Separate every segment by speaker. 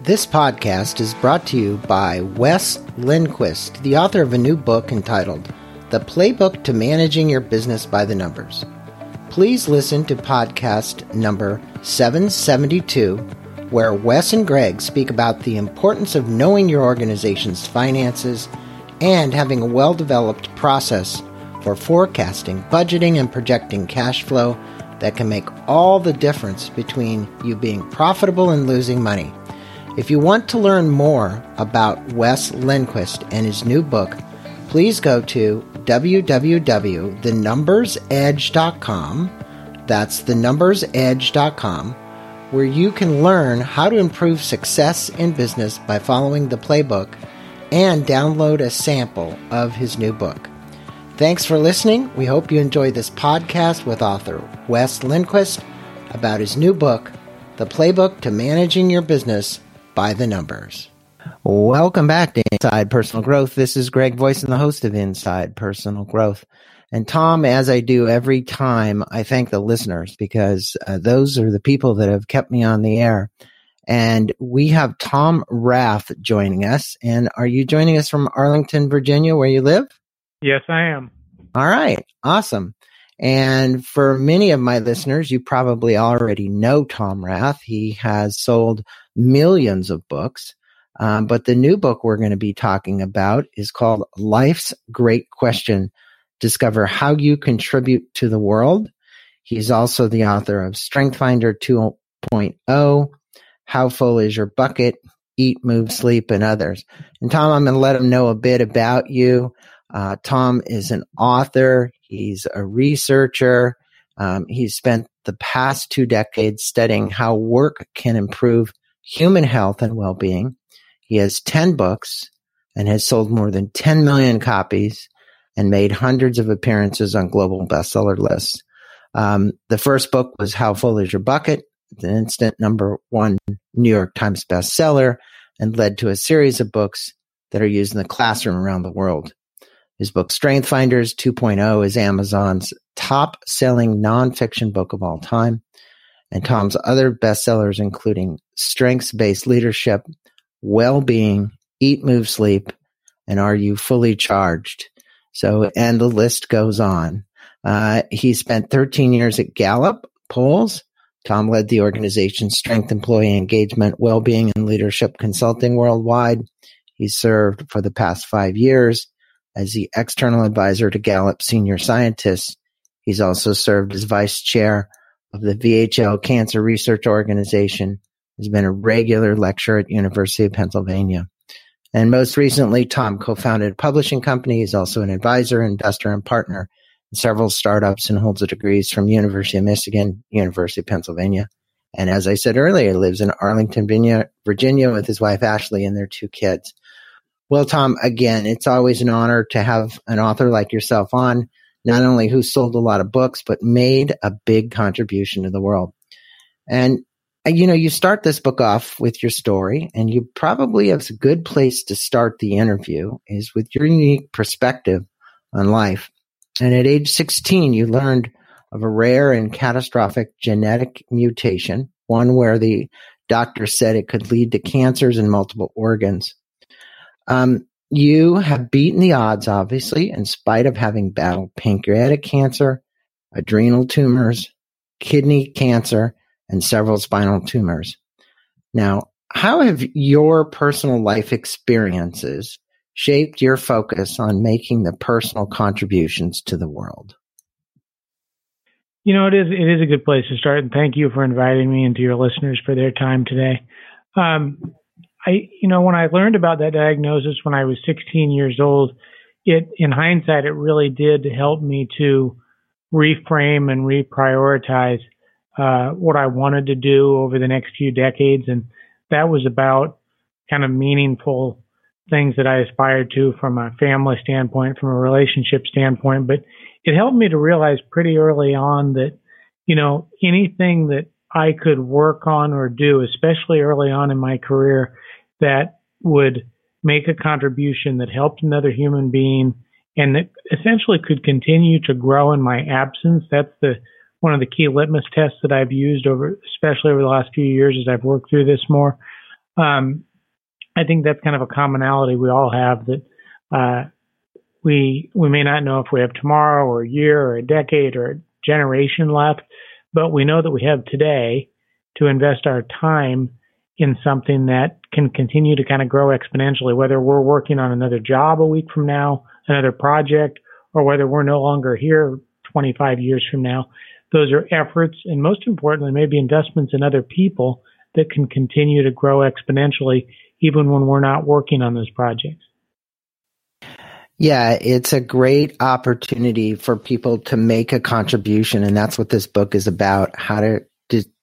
Speaker 1: This podcast is brought to you by Wes Lindquist, the author of a new book entitled The Playbook to Managing Your Business by the Numbers. Please listen to podcast number 772, where Wes and Greg speak about the importance of knowing your organization's finances and having a well developed process for forecasting, budgeting, and projecting cash flow that can make all the difference between you being profitable and losing money. If you want to learn more about Wes Lindquist and his new book, please go to www.thenumbersedge.com. That's thenumbersedge.com, where you can learn how to improve success in business by following the playbook and download a sample of his new book. Thanks for listening. We hope you enjoy this podcast with author Wes Lindquist about his new book, The Playbook to Managing Your Business by the Numbers. Welcome back to Inside Personal Growth. This is Greg Voisen and the host of Inside Personal Growth. And Tom, as I do every time, I thank the listeners because uh, those are the people that have kept me on the air. And we have Tom Rath joining us. And are you joining us from Arlington, Virginia, where you live?
Speaker 2: Yes, I am.
Speaker 1: All right. Awesome. And for many of my listeners, you probably already know Tom Rath. He has sold millions of books. Um, but the new book we're going to be talking about is called Life's Great Question Discover How You Contribute to the World. He's also the author of Strength Finder 2.0, How Full is Your Bucket, Eat, Move, Sleep, and others. And Tom, I'm going to let him know a bit about you. Uh, Tom is an author. He's a researcher. Um, he's spent the past two decades studying how work can improve human health and well-being. He has 10 books and has sold more than 10 million copies and made hundreds of appearances on global bestseller lists. Um, the first book was How Full is Your Bucket? It's an instant number one New York Times bestseller and led to a series of books that are used in the classroom around the world. His book Strength Finders 2.0 is Amazon's top selling nonfiction book of all time. And Tom's other bestsellers, including Strengths Based Leadership, Well Being, Eat, Move, Sleep, and Are You Fully Charged? So, and the list goes on. Uh, he spent 13 years at Gallup Polls. Tom led the organization's strength, employee engagement, well-being, and leadership consulting worldwide. He served for the past five years as the external advisor to Gallup senior scientists. He's also served as vice chair of the VHL Cancer Research Organization. He's been a regular lecturer at University of Pennsylvania. And most recently, Tom co-founded a publishing company. He's also an advisor, investor, and partner in several startups and holds a degrees from University of Michigan, University of Pennsylvania. And as I said earlier, lives in Arlington, Virginia with his wife Ashley and their two kids. Well, Tom, again, it's always an honor to have an author like yourself on, not only who sold a lot of books, but made a big contribution to the world. And, uh, you know, you start this book off with your story, and you probably have a good place to start the interview is with your unique perspective on life. And at age 16, you learned of a rare and catastrophic genetic mutation, one where the doctor said it could lead to cancers in multiple organs. Um, you have beaten the odds, obviously, in spite of having battled pancreatic cancer, adrenal tumors, kidney cancer, and several spinal tumors. Now, how have your personal life experiences shaped your focus on making the personal contributions to the world?
Speaker 2: You know, it is it is a good place to start, and thank you for inviting me and to your listeners for their time today. Um, I, you know, when I learned about that diagnosis when I was 16 years old, it, in hindsight, it really did help me to reframe and reprioritize uh, what I wanted to do over the next few decades, and that was about kind of meaningful things that I aspired to from a family standpoint, from a relationship standpoint. But it helped me to realize pretty early on that, you know, anything that I could work on or do, especially early on in my career, that would make a contribution that helped another human being and that essentially could continue to grow in my absence. That's the one of the key litmus tests that I've used over, especially over the last few years as I've worked through this more. um, I think that's kind of a commonality we all have that uh, we we may not know if we have tomorrow or a year or a decade or a generation left, but we know that we have today to invest our time in something that can continue to kind of grow exponentially, whether we're working on another job a week from now, another project, or whether we're no longer here 25 years from now. Those are efforts, and most importantly, maybe investments in other people that can continue to grow exponentially even when we're not working on those projects.
Speaker 1: Yeah, it's a great opportunity for people to make a contribution. And that's what this book is about how to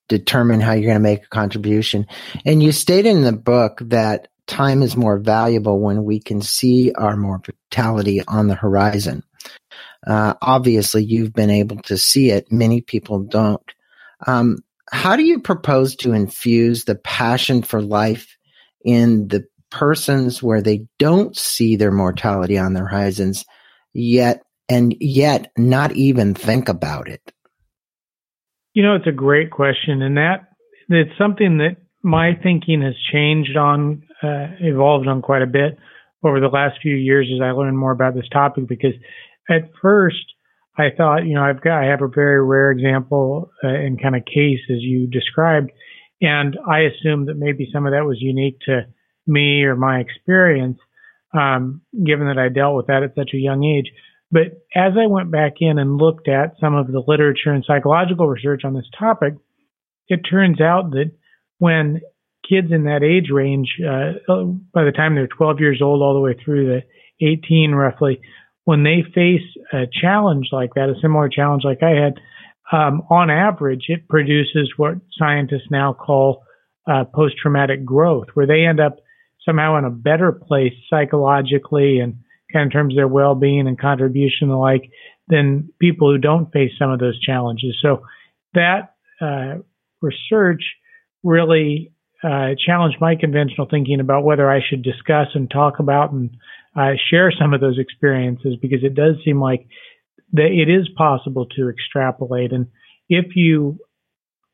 Speaker 1: determine how you're going to make a contribution. And you stated in the book that time is more valuable when we can see our mortality on the horizon. Uh, obviously, you've been able to see it. Many people don't. Um, how do you propose to infuse the passion for life in the persons where they don't see their mortality on their horizons yet and yet not even think about it?
Speaker 2: You know, it's a great question, and that it's something that my thinking has changed on, uh, evolved on quite a bit over the last few years as I learned more about this topic. Because at first, I thought, you know, I've got, I have a very rare example uh, and kind of case as you described, and I assumed that maybe some of that was unique to me or my experience, um, given that I dealt with that at such a young age. But as I went back in and looked at some of the literature and psychological research on this topic, it turns out that when kids in that age range, uh, by the time they're 12 years old, all the way through the 18 roughly, when they face a challenge like that, a similar challenge like I had, um, on average, it produces what scientists now call uh, post traumatic growth, where they end up somehow in a better place psychologically and in terms of their well-being and contribution and the like than people who don't face some of those challenges. So that uh, research really uh, challenged my conventional thinking about whether I should discuss and talk about and uh, share some of those experiences because it does seem like that it is possible to extrapolate. And if you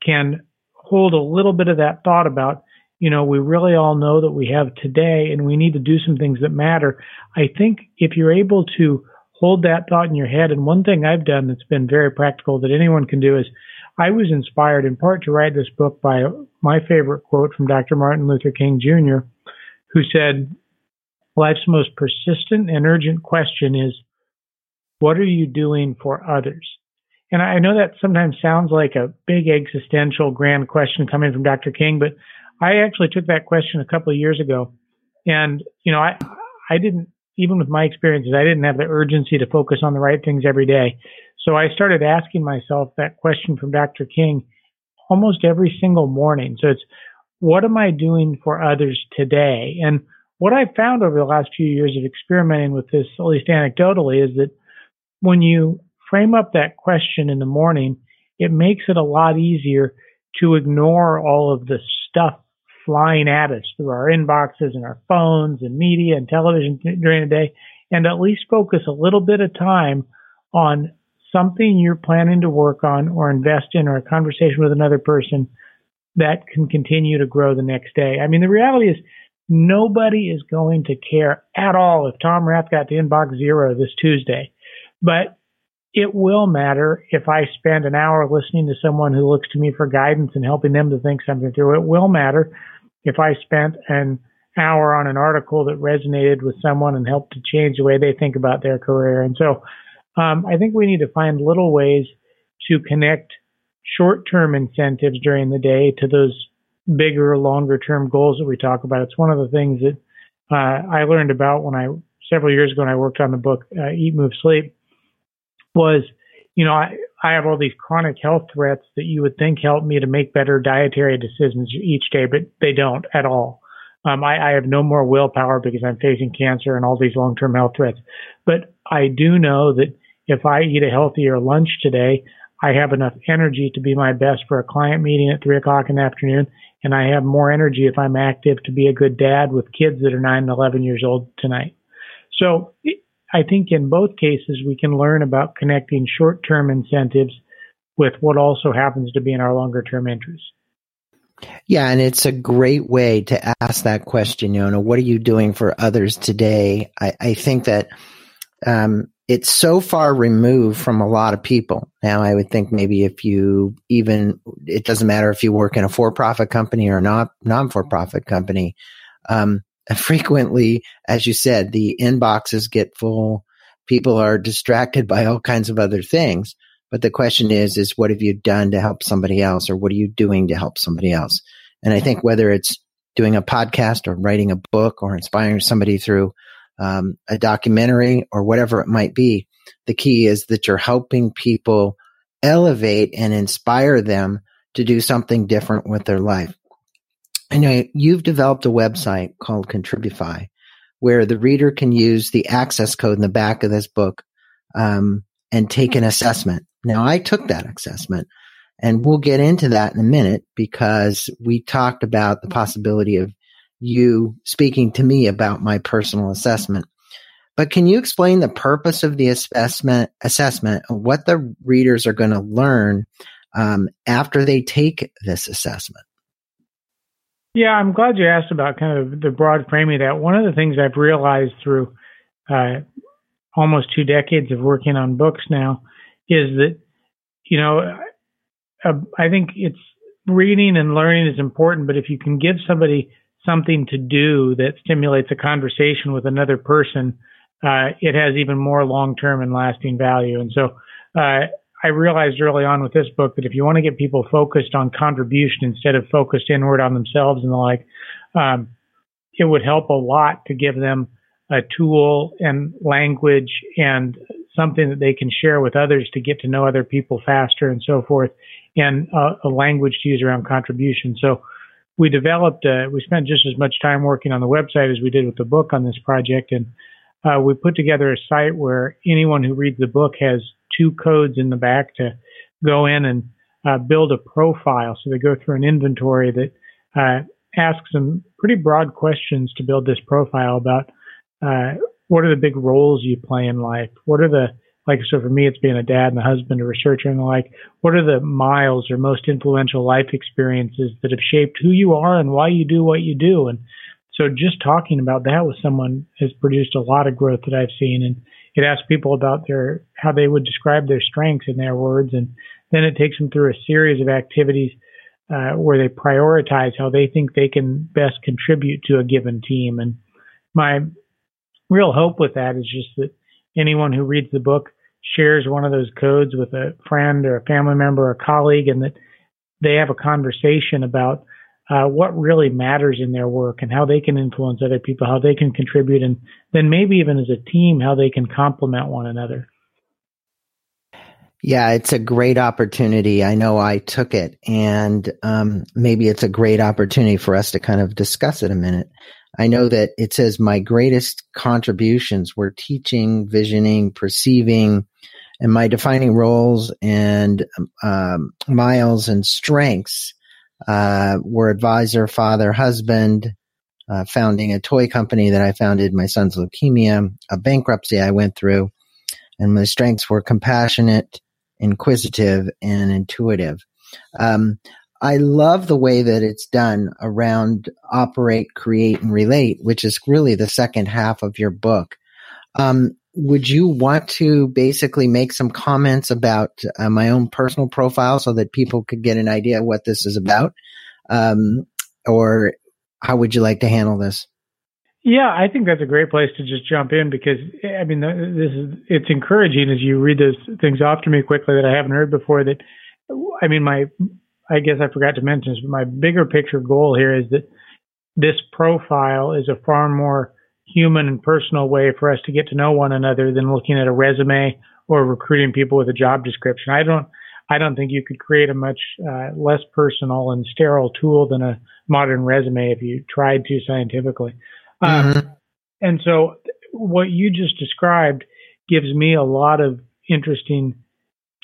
Speaker 2: can hold a little bit of that thought about you know, we really all know that we have today and we need to do some things that matter. I think if you're able to hold that thought in your head, and one thing I've done that's been very practical that anyone can do is I was inspired in part to write this book by my favorite quote from Dr. Martin Luther King Jr., who said, Life's most persistent and urgent question is, what are you doing for others? And I know that sometimes sounds like a big existential grand question coming from Dr. King, but I actually took that question a couple of years ago, and you know, I I didn't even with my experiences, I didn't have the urgency to focus on the right things every day. So I started asking myself that question from Dr. King almost every single morning. So it's what am I doing for others today? And what I've found over the last few years of experimenting with this, at least anecdotally, is that when you frame up that question in the morning, it makes it a lot easier to ignore all of the stuff flying at us through our inboxes and our phones and media and television during the day and at least focus a little bit of time on something you're planning to work on or invest in or a conversation with another person that can continue to grow the next day. I mean, the reality is nobody is going to care at all if Tom Rath got to inbox zero this Tuesday. But it will matter if I spend an hour listening to someone who looks to me for guidance and helping them to think something through. It will matter if I spent an hour on an article that resonated with someone and helped to change the way they think about their career. And so um, I think we need to find little ways to connect short term incentives during the day to those bigger, longer term goals that we talk about. It's one of the things that uh, I learned about when I, several years ago, when I worked on the book uh, Eat, Move, Sleep was, you know, I, I have all these chronic health threats that you would think help me to make better dietary decisions each day, but they don't at all. Um, I, I have no more willpower because I'm facing cancer and all these long-term health threats. But I do know that if I eat a healthier lunch today, I have enough energy to be my best for a client meeting at three o'clock in the afternoon. And I have more energy if I'm active to be a good dad with kids that are nine and 11 years old tonight. So I think in both cases, we can learn about connecting short term incentives with what also happens to be in our longer term interests.
Speaker 1: Yeah, and it's a great way to ask that question, know, what are you doing for others today? I, I think that um, it's so far removed from a lot of people. Now, I would think maybe if you even, it doesn't matter if you work in a for profit company or not non for profit company. Um, frequently, as you said, the inboxes get full. People are distracted by all kinds of other things. But the question is, is what have you done to help somebody else or what are you doing to help somebody else? And I think whether it's doing a podcast or writing a book or inspiring somebody through um, a documentary or whatever it might be, the key is that you're helping people elevate and inspire them to do something different with their life. I know you've developed a website called Contribify where the reader can use the access code in the back of this book um, and take an assessment. Now, I took that assessment and we'll get into that in a minute because we talked about the possibility of you speaking to me about my personal assessment. But can you explain the purpose of the assessment, assessment what the readers are going to learn um, after they take this assessment?
Speaker 2: Yeah, I'm glad you asked about kind of the broad framing of that. One of the things I've realized through uh, almost two decades of working on books now is that, you know, uh, I think it's reading and learning is important, but if you can give somebody something to do that stimulates a conversation with another person, uh, it has even more long term and lasting value. And so, uh, I realized early on with this book that if you want to get people focused on contribution instead of focused inward on themselves and the like, um, it would help a lot to give them a tool and language and something that they can share with others to get to know other people faster and so forth, and uh, a language to use around contribution. So we developed, uh, we spent just as much time working on the website as we did with the book on this project, and uh, we put together a site where anyone who reads the book has two codes in the back to go in and uh, build a profile. So they go through an inventory that uh, asks some pretty broad questions to build this profile about uh, what are the big roles you play in life? What are the like so for me it's being a dad and a husband, a researcher and the like, what are the miles or most influential life experiences that have shaped who you are and why you do what you do? And so just talking about that with someone has produced a lot of growth that I've seen and it asks people about their how they would describe their strengths in their words and then it takes them through a series of activities uh, where they prioritize how they think they can best contribute to a given team. And my real hope with that is just that anyone who reads the book shares one of those codes with a friend or a family member or a colleague and that they have a conversation about uh, what really matters in their work and how they can influence other people, how they can contribute, and then maybe even as a team, how they can complement one another.
Speaker 1: Yeah, it's a great opportunity. I know I took it, and um, maybe it's a great opportunity for us to kind of discuss it a minute. I know that it says my greatest contributions were teaching, visioning, perceiving, and my defining roles and um, miles and strengths uh, were advisor, father, husband, uh, founding a toy company that I founded, my son's leukemia, a bankruptcy I went through, and my strengths were compassionate, inquisitive, and intuitive. Um, I love the way that it's done around operate, create, and relate, which is really the second half of your book. Um, would you want to basically make some comments about uh, my own personal profile so that people could get an idea of what this is about? Um, or how would you like to handle this?
Speaker 2: Yeah, I think that's a great place to just jump in because I mean this is it's encouraging as you read those things off to me quickly that I haven't heard before. That I mean my I guess I forgot to mention this, but my bigger picture goal here is that this profile is a far more human and personal way for us to get to know one another than looking at a resume or recruiting people with a job description. I don't I don't think you could create a much uh, less personal and sterile tool than a modern resume if you tried to scientifically. Um, mm-hmm. and so, what you just described gives me a lot of interesting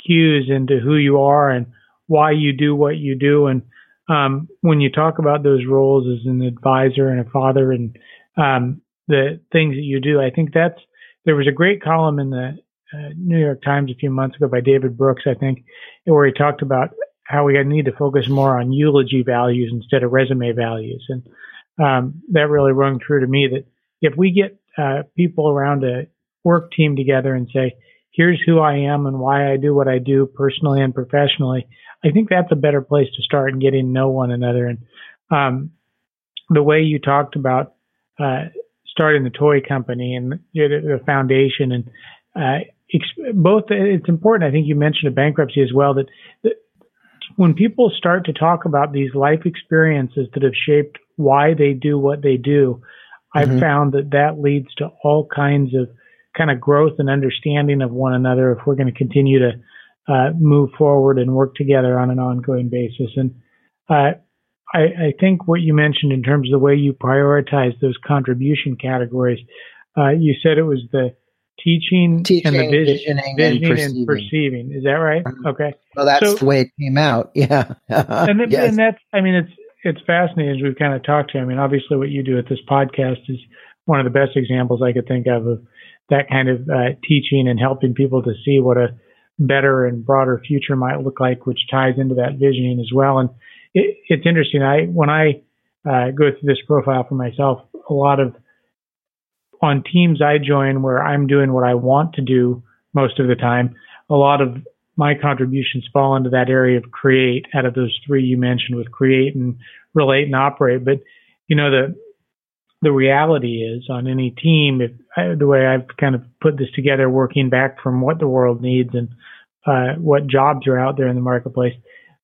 Speaker 2: cues into who you are and why you do what you do. And um, when you talk about those roles as an advisor and a father and um, the things that you do, I think that's there was a great column in the uh, New York Times a few months ago by David Brooks, I think, where he talked about how we need to focus more on eulogy values instead of resume values. And um, that really rung true to me that if we get uh, people around a work team together and say, here's who I am and why I do what I do personally and professionally, I think that's a better place to start and getting to know one another. And um, the way you talked about uh, starting the toy company and you know, the, the, foundation and uh, both it's important. I think you mentioned a bankruptcy as well that, that when people start to talk about these life experiences that have shaped why they do what they do, I've mm-hmm. found that that leads to all kinds of kind of growth and understanding of one another if we're going to continue to uh, move forward and work together on an ongoing basis. And uh, I, I, think what you mentioned in terms of the way you prioritize those contribution categories, uh, you said it was the teaching,
Speaker 1: teaching
Speaker 2: and the
Speaker 1: vision, visioning,
Speaker 2: visioning
Speaker 1: and, perceiving.
Speaker 2: and, perceiving. Is that right?
Speaker 1: Mm-hmm.
Speaker 2: Okay.
Speaker 1: Well, that's so, the way it came out. Yeah.
Speaker 2: and, it, yes. and that's, I mean, it's, it's fascinating as we've kind of talked to. I mean, obviously what you do at this podcast is one of the best examples I could think of of that kind of uh, teaching and helping people to see what a better and broader future might look like, which ties into that visioning as well. And it, it's interesting. I when I uh, go through this profile for myself, a lot of on teams I join where I'm doing what I want to do most of the time, a lot of my contributions fall into that area of create out of those three you mentioned with create and relate and operate. But you know the the reality is on any team, if I, the way I've kind of put this together, working back from what the world needs and uh, what jobs are out there in the marketplace,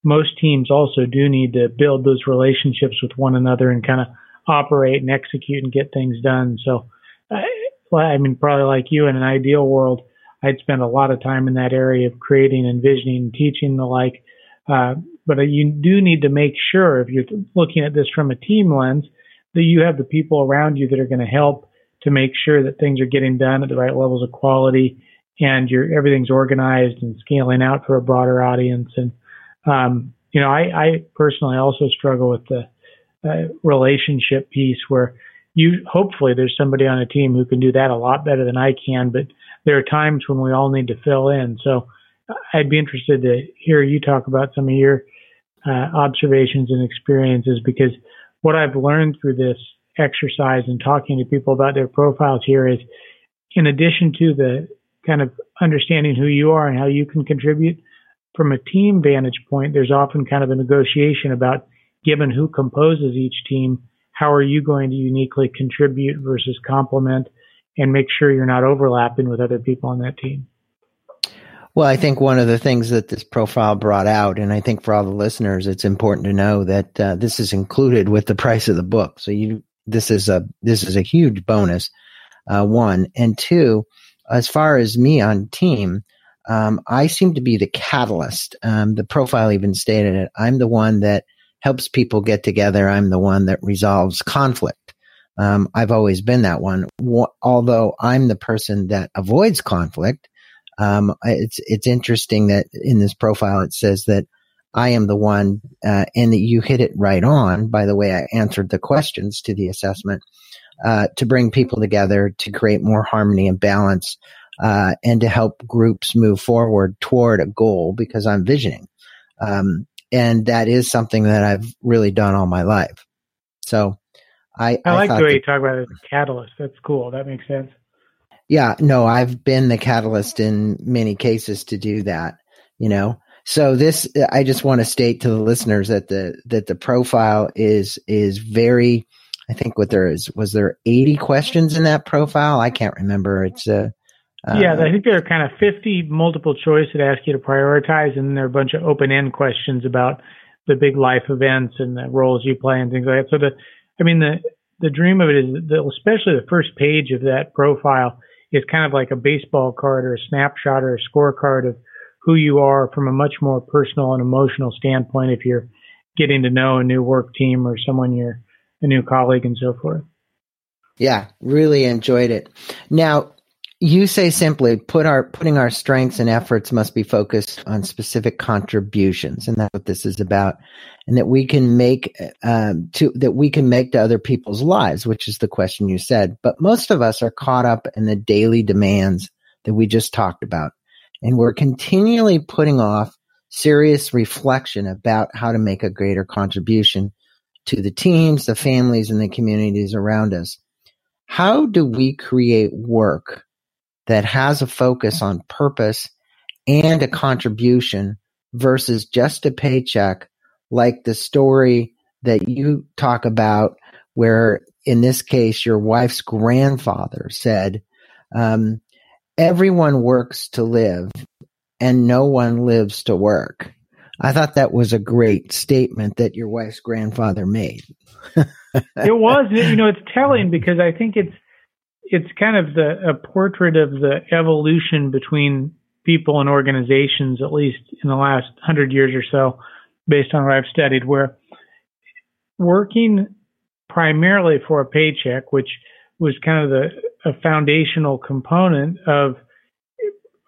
Speaker 2: most teams also do need to build those relationships with one another and kind of operate and execute and get things done. So, I, I mean, probably like you in an ideal world, I'd spend a lot of time in that area of creating, envisioning, teaching the like. Uh, but you do need to make sure if you're looking at this from a team lens that you have the people around you that are going to help to make sure that things are getting done at the right levels of quality and you're everything's organized and scaling out for a broader audience. And um, you know, I, I, personally also struggle with the uh, relationship piece where you hopefully there's somebody on a team who can do that a lot better than I can, but there are times when we all need to fill in. So I'd be interested to hear you talk about some of your uh, observations and experiences because what I've learned through this exercise and talking to people about their profiles here is in addition to the kind of understanding who you are and how you can contribute from a team vantage point, there's often kind of a negotiation about given who composes each team, how are you going to uniquely contribute versus complement and make sure you're not overlapping with other people on that team.
Speaker 1: Well, I think one of the things that this profile brought out, and I think for all the listeners, it's important to know that uh, this is included with the price of the book. So you, this is a this is a huge bonus. Uh, one and two, as far as me on team, um, I seem to be the catalyst. Um, the profile even stated it. I'm the one that helps people get together. I'm the one that resolves conflict. Um, I've always been that one. although I'm the person that avoids conflict, um, it's it's interesting that in this profile it says that I am the one, uh, and that you hit it right on. By the way, I answered the questions to the assessment uh, to bring people together to create more harmony and balance, uh, and to help groups move forward toward a goal because I'm visioning, um, and that is something that I've really done all my life. So, I
Speaker 2: I, I like the way that, you talk about it as catalyst. That's cool. That makes sense.
Speaker 1: Yeah, no, I've been the catalyst in many cases to do that, you know. So this I just want to state to the listeners that the that the profile is is very I think what there is was there 80 questions in that profile? I can't remember. It's a
Speaker 2: uh, yeah, I think there are kind of 50 multiple choice that ask you to prioritize, and there are a bunch of open end questions about the big life events and the roles you play and things like that. So the, I mean, the the dream of it is that especially the first page of that profile is kind of like a baseball card or a snapshot or a scorecard of who you are from a much more personal and emotional standpoint if you're getting to know a new work team or someone you're a new colleague and so forth.
Speaker 1: Yeah, really enjoyed it. Now, you say simply put our putting our strengths and efforts must be focused on specific contributions and that's what this is about and that we can make um, to that we can make to other people's lives which is the question you said but most of us are caught up in the daily demands that we just talked about and we're continually putting off serious reflection about how to make a greater contribution to the teams, the families, and the communities around us. How do we create work that has a focus on purpose and a contribution versus just a paycheck, like the story that you talk about, where in this case, your wife's grandfather said, um, everyone works to live and no one lives to work. I thought that was a great statement that your wife's grandfather made.
Speaker 2: it was, you know, it's telling because I think it's it's kind of the a portrait of the evolution between people and organizations, at least in the last hundred years or so, based on what I've studied, where working primarily for a paycheck, which was kind of the a foundational component of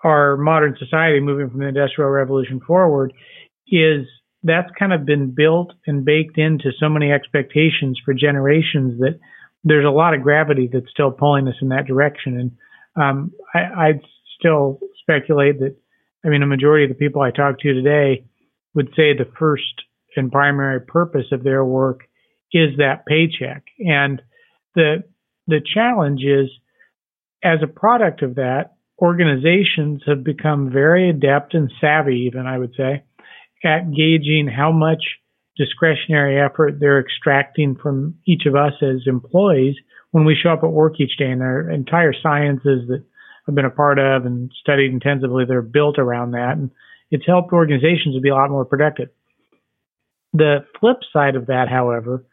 Speaker 2: our modern society moving from the industrial revolution forward is that's kind of been built and baked into so many expectations for generations that there's a lot of gravity that's still pulling us in that direction. And um, I, I'd still speculate that, I mean, a majority of the people I talk to today would say the first and primary purpose of their work is that paycheck. And the the challenge is, as a product of that, organizations have become very adept and savvy, even I would say, at gauging how much discretionary effort they're extracting from each of us as employees when we show up at work each day. And there are entire sciences that I've been a part of and studied intensively that are built around that. And it's helped organizations to be a lot more productive. The flip side of that, however,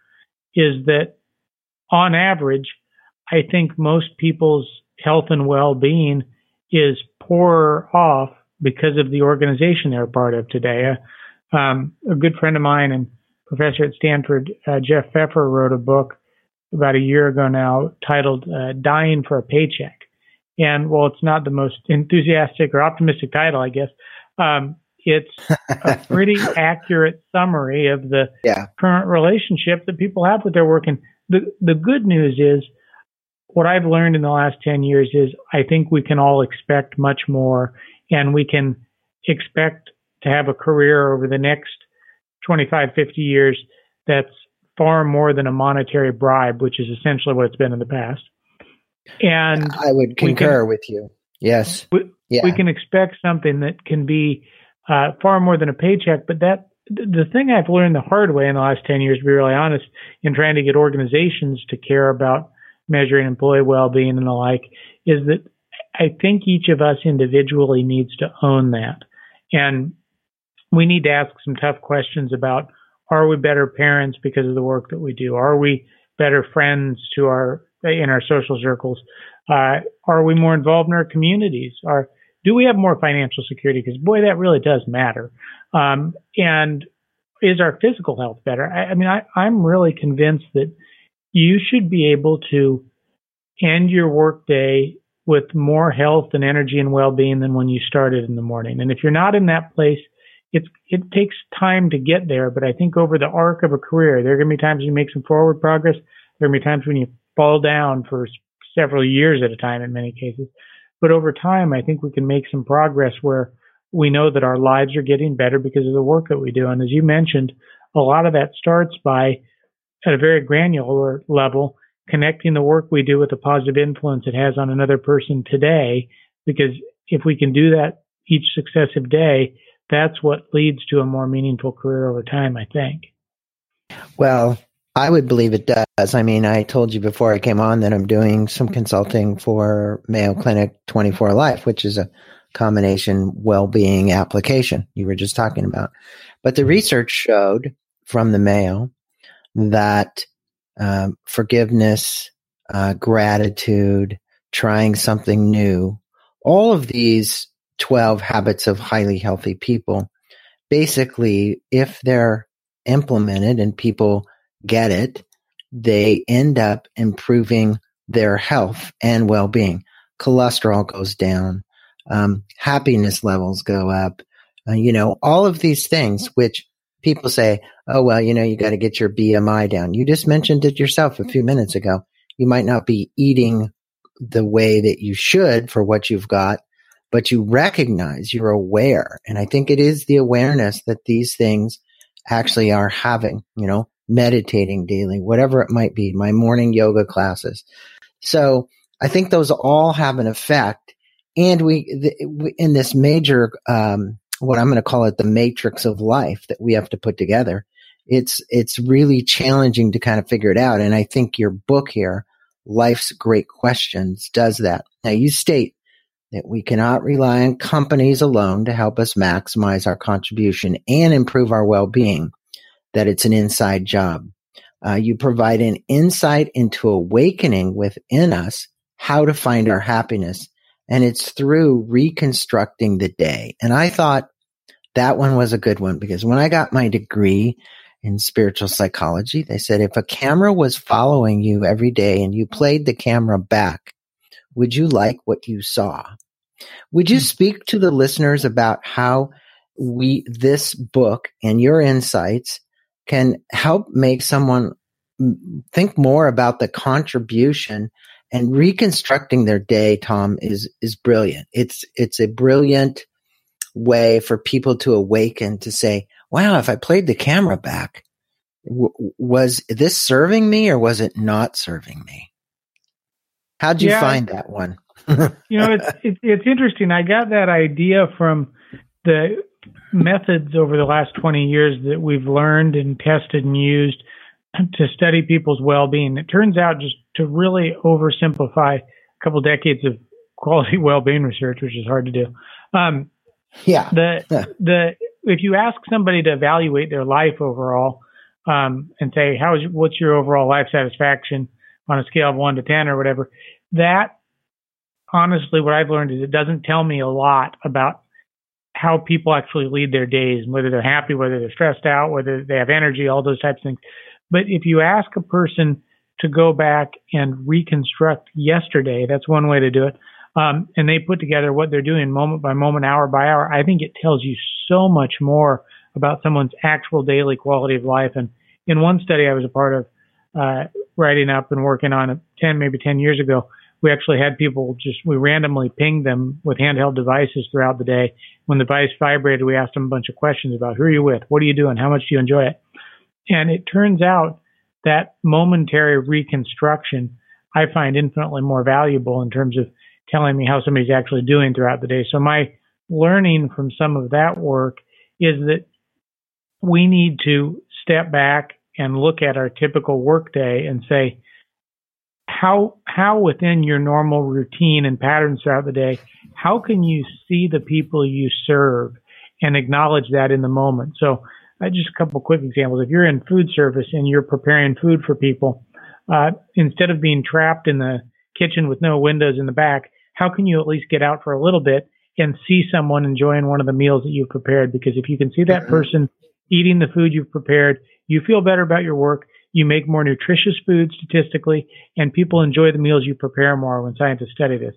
Speaker 2: is that on average, I think most people's health and well-being is poorer off because of the organization they're part of today. Uh, um, a good friend of mine and professor at Stanford, uh, Jeff Pfeffer, wrote a book about a year ago now titled uh, "Dying for a Paycheck." And while it's not the most enthusiastic or optimistic title, I guess um, it's a pretty accurate summary of the yeah. current relationship that people have with their work. And the the good news is what I've learned in the last 10 years is I think we can all expect much more and we can expect to have a career over the next 25, 50 years that's far more than a monetary bribe, which is essentially what it's been in the past. And
Speaker 1: I would concur can, with you. Yes.
Speaker 2: We, yeah. we, can expect something that can be uh, far more than a paycheck, but that the thing I've learned the hard way in the last 10 years, to be really honest, in trying to get organizations to care about measuring employee well-being and the like is that I think each of us individually needs to own that. And we need to ask some tough questions about are we better parents because of the work that we do? Are we better friends to our in our social circles? Uh, are we more involved in our communities? Are do we have more financial security? Because boy, that really does matter. Um, and is our physical health better? I, I mean, I, I'm really convinced that you should be able to end your workday with more health and energy and well-being than when you started in the morning. And if you're not in that place, it's, it takes time to get there. But I think over the arc of a career, there are going to be times you make some forward progress. There are going to be times when you fall down for several years at a time in many cases. But over time, I think we can make some progress where we know that our lives are getting better because of the work that we do. And as you mentioned, a lot of that starts by at a very granular level, connecting the work we do with the positive influence it has on another person today. Because if we can do that each successive day, that's what leads to a more meaningful career over time, I think.
Speaker 1: Well, I would believe it does. I mean, I told you before I came on that I'm doing some consulting for Mayo Clinic 24 Life, which is a combination well-being application you were just talking about. But the research showed from the Mayo that um, forgiveness, uh, gratitude, trying something new, all of these 12 habits of highly healthy people, basically, if they're implemented and people get it, they end up improving their health and well being. Cholesterol goes down, um, happiness levels go up, uh, you know, all of these things, which people say, oh, well, you know, you got to get your BMI down. You just mentioned it yourself a few minutes ago. You might not be eating the way that you should for what you've got, but you recognize you're aware. And I think it is the awareness that these things actually are having, you know, meditating daily, whatever it might be, my morning yoga classes. So I think those all have an effect. And we, the, in this major, um, what I'm going to call it the matrix of life that we have to put together, it's, it's really challenging to kind of figure it out. And I think your book here, Life's Great Questions, does that. Now you state that we cannot rely on companies alone to help us maximize our contribution and improve our well-being, that it's an inside job. Uh, you provide an insight into awakening within us how to find our happiness. And it's through reconstructing the day. And I thought that one was a good one because when I got my degree in spiritual psychology, they said if a camera was following you every day and you played the camera back, would you like what you saw? Would you hmm. speak to the listeners about how we, this book and your insights can help make someone think more about the contribution and reconstructing their day, Tom, is, is brilliant. It's, it's a brilliant way for people to awaken to say, wow, if I played the camera back, w- was this serving me or was it not serving me? How'd you yeah, find that one?
Speaker 2: you know, it's, it's it's interesting. I got that idea from the methods over the last 20 years that we've learned and tested and used to study people's well-being. It turns out just to really oversimplify a couple decades of quality well-being research, which is hard to do. Um,
Speaker 1: yeah.
Speaker 2: The the if you ask somebody to evaluate their life overall um, and say how is what's your overall life satisfaction on a scale of one to ten or whatever, that honestly, what I've learned is it doesn't tell me a lot about how people actually lead their days, and whether they're happy, whether they're stressed out, whether they have energy, all those types of things. But if you ask a person to go back and reconstruct yesterday, that's one way to do it. Um, and they put together what they're doing moment by moment, hour by hour. I think it tells you so much more about someone's actual daily quality of life. And in one study I was a part of, uh, writing up and working on it 10, maybe 10 years ago, we actually had people just we randomly pinged them with handheld devices throughout the day. When the device vibrated, we asked them a bunch of questions about who are you with, what are you doing, how much do you enjoy it, and it turns out that momentary reconstruction I find infinitely more valuable in terms of telling me how somebody's actually doing throughout the day. So my learning from some of that work is that we need to step back and look at our typical workday and say, how how within your normal routine and patterns throughout the day, how can you see the people you serve and acknowledge that in the moment? So, uh, just a couple quick examples. If you're in food service and you're preparing food for people, uh, instead of being trapped in the kitchen with no windows in the back, how can you at least get out for a little bit and see someone enjoying one of the meals that you've prepared? Because if you can see that mm-hmm. person eating the food you've prepared, you feel better about your work you make more nutritious food statistically, and people enjoy the meals you prepare more when scientists study this.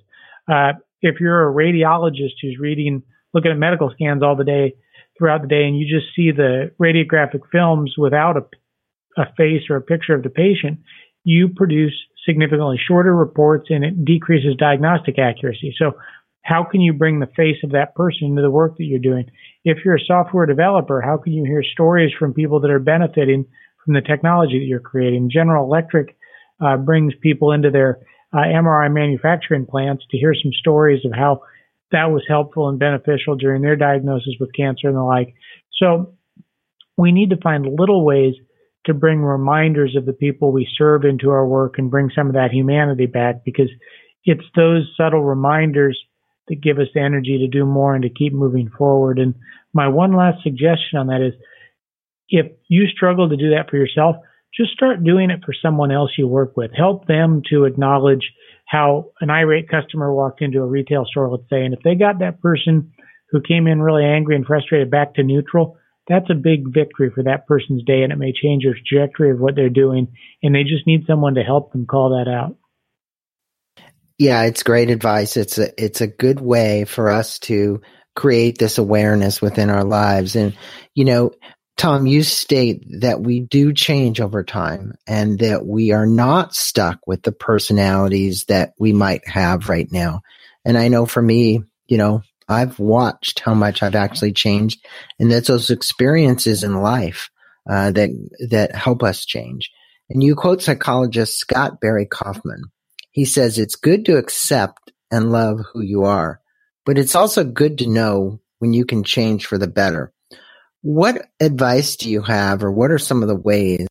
Speaker 2: Uh, if you're a radiologist who's reading, looking at medical scans all the day, throughout the day, and you just see the radiographic films without a, a face or a picture of the patient, you produce significantly shorter reports and it decreases diagnostic accuracy. So how can you bring the face of that person into the work that you're doing? If you're a software developer, how can you hear stories from people that are benefiting from the technology that you're creating. General Electric uh, brings people into their uh, MRI manufacturing plants to hear some stories of how that was helpful and beneficial during their diagnosis with cancer and the like. So we need to find little ways to bring reminders of the people we serve into our work and bring some of that humanity back because it's those subtle reminders that give us the energy to do more and to keep moving forward. And my one last suggestion on that is if you struggle to do that for yourself, just start doing it for someone else you work with. Help them to acknowledge how an irate customer walked into a retail store, let's say, and if they got that person who came in really angry and frustrated back to neutral, that's a big victory for that person's day and it may change the trajectory of what they're doing. And they just need someone to help them call that out.
Speaker 1: Yeah, it's great advice. It's a it's a good way for us to create this awareness within our lives. And you know, Tom, you state that we do change over time and that we are not stuck with the personalities that we might have right now. And I know for me, you know, I've watched how much I've actually changed, and that's those experiences in life uh, that that help us change. And you quote psychologist Scott Barry Kaufman. He says it's good to accept and love who you are, but it's also good to know when you can change for the better. What advice do you have, or what are some of the ways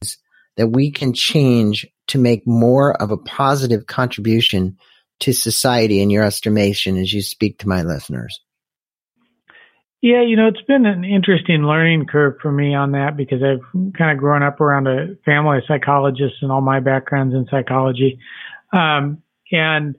Speaker 1: that we can change to make more of a positive contribution to society in your estimation as you speak to my listeners?
Speaker 2: Yeah, you know, it's been an interesting learning curve for me on that because I've kind of grown up around a family of psychologists and all my backgrounds in psychology. Um, and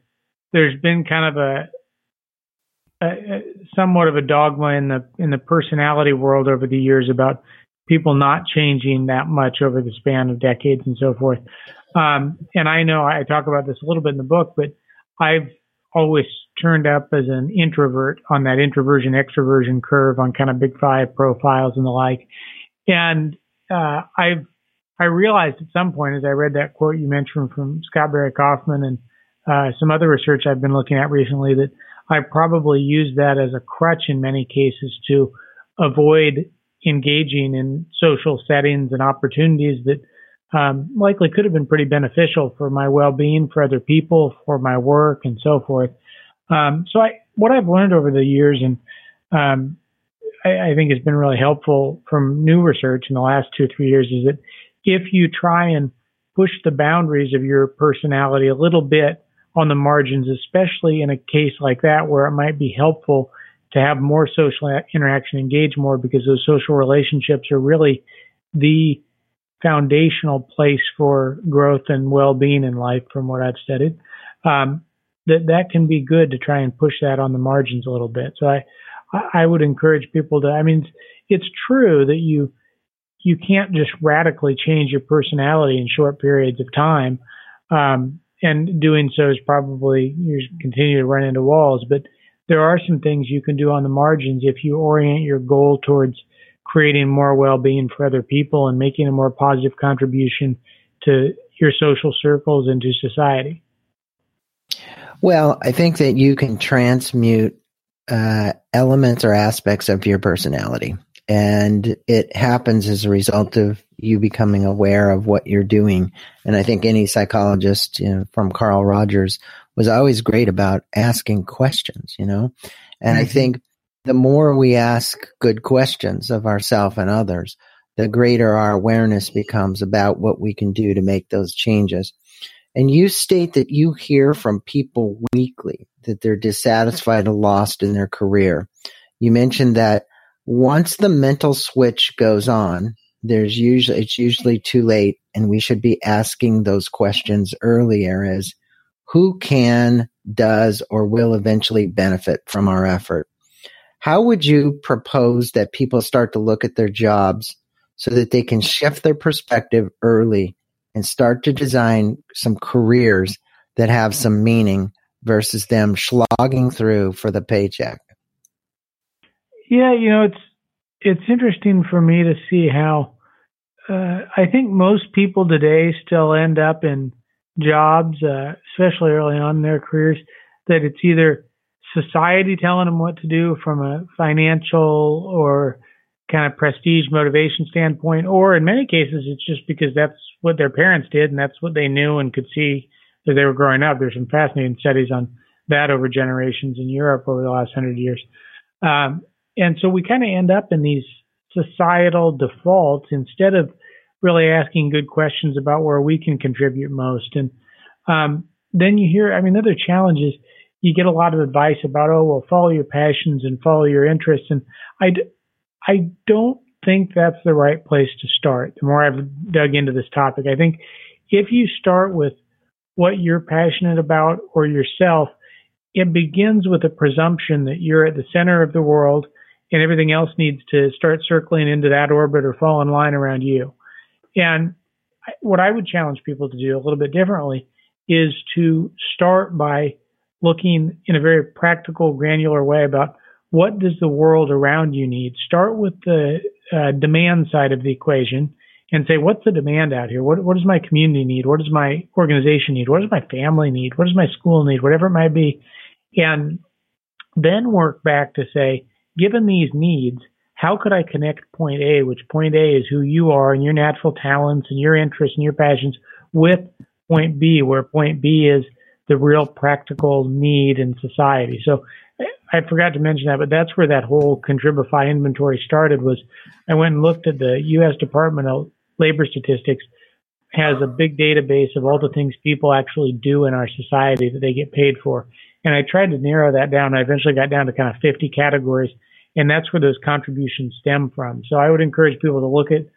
Speaker 2: there's been kind of a, a, somewhat of a dogma in the in the personality world over the years about people not changing that much over the span of decades and so forth. Um, and I know I talk about this a little bit in the book, but I've always turned up as an introvert on that introversion extroversion curve on kind of big five profiles and the like. And uh, I've I realized at some point as I read that quote you mentioned from Scott Barry Kaufman and uh, some other research I've been looking at recently that I probably used that as a crutch in many cases to avoid engaging in social settings and opportunities that um, likely could have been pretty beneficial for my well-being, for other people, for my work, and so forth. Um, so, I, what I've learned over the years, and um, I, I, think has been really helpful from new research in the last two or three years, is that if you try and push the boundaries of your personality a little bit on the margins, especially in a case like that where it might be helpful to have more social interaction, engage more, because those social relationships are really the foundational place for growth and well-being in life from what I've studied. Um, that that can be good to try and push that on the margins a little bit. So I I would encourage people to I mean it's true that you you can't just radically change your personality in short periods of time. Um, and doing so is probably you continue to run into walls, but there are some things you can do on the margins if you orient your goal towards creating more well-being for other people and making a more positive contribution to your social circles and to society.
Speaker 1: Well, I think that you can transmute uh, elements or aspects of your personality. And it happens as a result of you becoming aware of what you're doing. And I think any psychologist you know, from Carl Rogers was always great about asking questions, you know? And mm-hmm. I think the more we ask good questions of ourselves and others, the greater our awareness becomes about what we can do to make those changes. And you state that you hear from people weekly that they're dissatisfied and lost in their career. You mentioned that once the mental switch goes on, there's usually it's usually too late and we should be asking those questions earlier as who can, does, or will eventually benefit from our effort. How would you propose that people start to look at their jobs so that they can shift their perspective early and start to design some careers that have some meaning versus them slogging through for the paycheck?
Speaker 2: Yeah, you know, it's it's interesting for me to see how uh, I think most people today still end up in jobs, uh, especially early on in their careers, that it's either society telling them what to do from a financial or kind of prestige motivation standpoint, or in many cases, it's just because that's what their parents did and that's what they knew and could see as they were growing up. There's some fascinating studies on that over generations in Europe over the last hundred years. Um, and so we kind of end up in these societal defaults instead of really asking good questions about where we can contribute most. And um, then you hear, I mean, other challenges you get a lot of advice about, oh, well, follow your passions and follow your interests. And I, I don't think that's the right place to start. The more I've dug into this topic, I think if you start with what you're passionate about or yourself, it begins with a presumption that you're at the center of the world and everything else needs to start circling into that orbit or fall in line around you. And what I would challenge people to do a little bit differently is to start by looking in a very practical, granular way about what does the world around you need. Start with the uh, demand side of the equation and say, what's the demand out here? What, what does my community need? What does my organization need? What does my family need? What does my school need? Whatever it might be. And then work back to say, given these needs, how could I connect point A, which point A is who you are and your natural talents and your interests and your passions, with point B, where point B is the real practical need in society. So I forgot to mention that, but that's where that whole Contribify inventory started was I went and looked at the U.S. Department of Labor Statistics has a big database of all the things people actually do in our society that they get paid for. And I tried to narrow that down. I eventually got down to kind of 50 categories, and that's where those contributions stem from. So I would encourage people to look at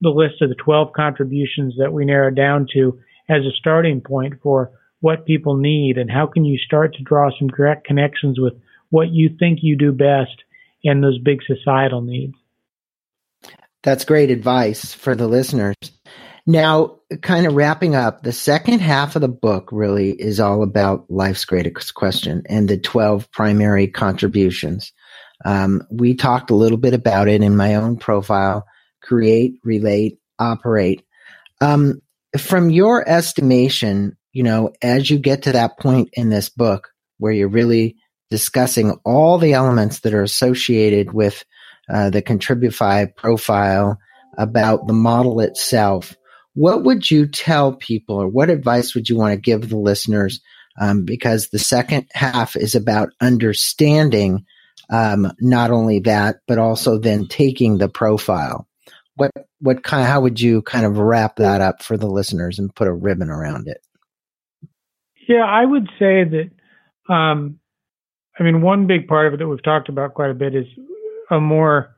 Speaker 2: the list of the 12 contributions that we narrowed down to as a starting point for what people need and how can you start to draw some direct connections with what you think you do best and those big societal needs.
Speaker 1: That's great advice for the listeners. Now, kind of wrapping up, the second half of the book really is all about life's greatest question and the 12 primary contributions. Um, we talked a little bit about it in my own profile create, relate, operate. Um, from your estimation, you know, as you get to that point in this book where you're really discussing all the elements that are associated with uh, the Contribify profile about the model itself, what would you tell people or what advice would you want to give the listeners? Um, because the second half is about understanding um, not only that, but also then taking the profile. What what kind? How would you kind of wrap that up for the listeners and put a ribbon around it?
Speaker 2: Yeah, I would say that. Um, I mean, one big part of it that we've talked about quite a bit is a more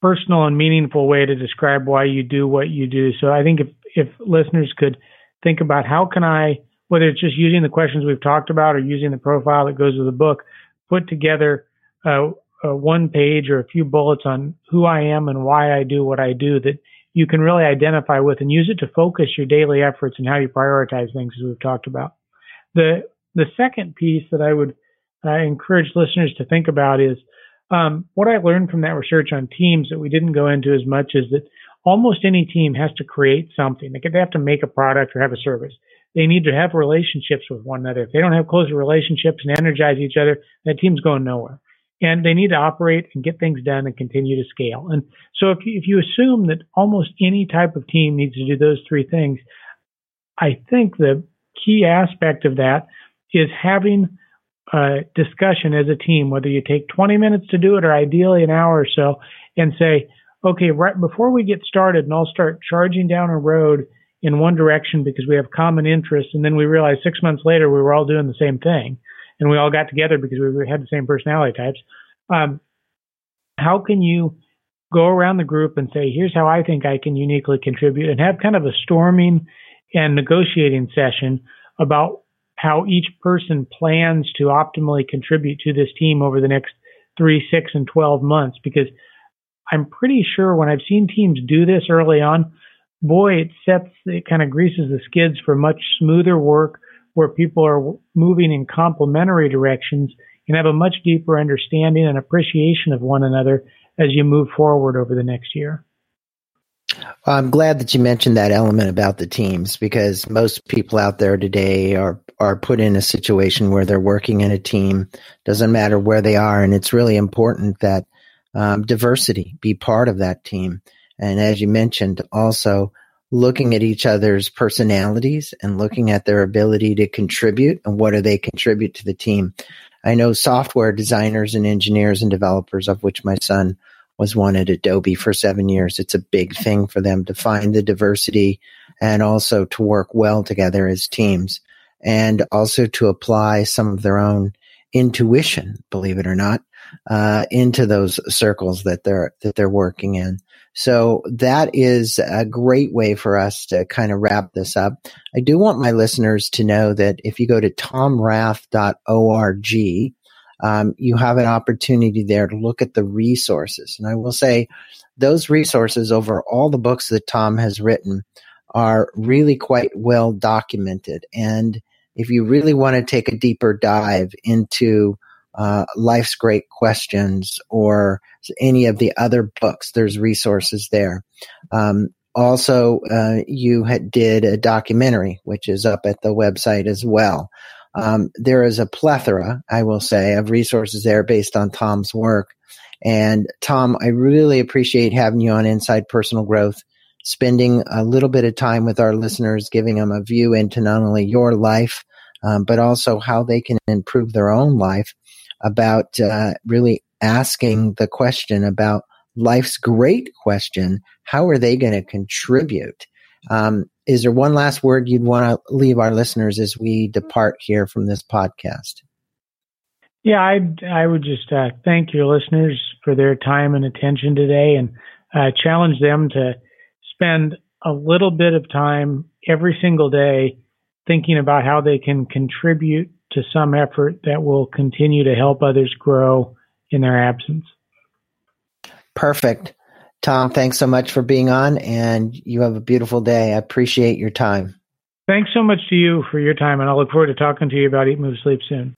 Speaker 2: personal and meaningful way to describe why you do what you do. So I think if if listeners could think about how can I, whether it's just using the questions we've talked about or using the profile that goes with the book, put together uh, one page or a few bullets on who I am and why I do what I do that you can really identify with and use it to focus your daily efforts and how you prioritize things as we've talked about. The the second piece that I would uh, encourage listeners to think about is um, what I learned from that research on teams that we didn't go into as much is that almost any team has to create something. They have to make a product or have a service. They need to have relationships with one another. If they don't have closer relationships and energize each other, that team's going nowhere. And they need to operate and get things done and continue to scale. And so if you, if you assume that almost any type of team needs to do those three things, I think the key aspect of that is having a discussion as a team, whether you take 20 minutes to do it or ideally an hour or so, and say, okay, right before we get started and I'll start charging down a road in one direction because we have common interests, and then we realize six months later we were all doing the same thing, and we all got together because we had the same personality types. Um, how can you go around the group and say, here's how I think I can uniquely contribute, and have kind of a storming and negotiating session about how each person plans to optimally contribute to this team over the next three, six, and 12 months. Because I'm pretty sure when I've seen teams do this early on, boy, it sets, it kind of greases the skids for much smoother work where people are moving in complementary directions and have a much deeper understanding and appreciation of one another as you move forward over the next year.
Speaker 1: I'm glad that you mentioned that element about the teams because most people out there today are are put in a situation where they're working in a team. Doesn't matter where they are, and it's really important that um, diversity be part of that team. And as you mentioned, also looking at each other's personalities and looking at their ability to contribute and what do they contribute to the team. I know software designers and engineers and developers, of which my son was one at Adobe for seven years. It's a big thing for them to find the diversity and also to work well together as teams and also to apply some of their own intuition, believe it or not, uh, into those circles that they're that they're working in. So that is a great way for us to kind of wrap this up. I do want my listeners to know that if you go to tomrath.org, um, you have an opportunity there to look at the resources. And I will say those resources over all the books that Tom has written are really quite well documented. And if you really want to take a deeper dive into uh, Life's Great Questions or any of the other books, there's resources there. Um, also, uh, you had, did a documentary, which is up at the website as well Um, there is a plethora, I will say, of resources there based on Tom's work. And Tom, I really appreciate having you on Inside Personal Growth, spending a little bit of time with our listeners, giving them a view into not only your life, um, but also how they can improve their own life about uh, really asking the question about life's great question how are they going to contribute? Um, is there one last word you'd want to leave our listeners as we depart here from this podcast?
Speaker 2: Yeah i i would just uh, thank your listeners for their time and attention today and uh, challenge them to spend a little bit of time every single day thinking about how they can contribute to some effort that will continue to help others grow in their absence.
Speaker 1: Perfect. Tom, thanks so much for being on, and you have a beautiful day. I appreciate your time.
Speaker 2: Thanks so much to you for your time, and I'll look forward to talking to you about Eat, Move, Sleep soon.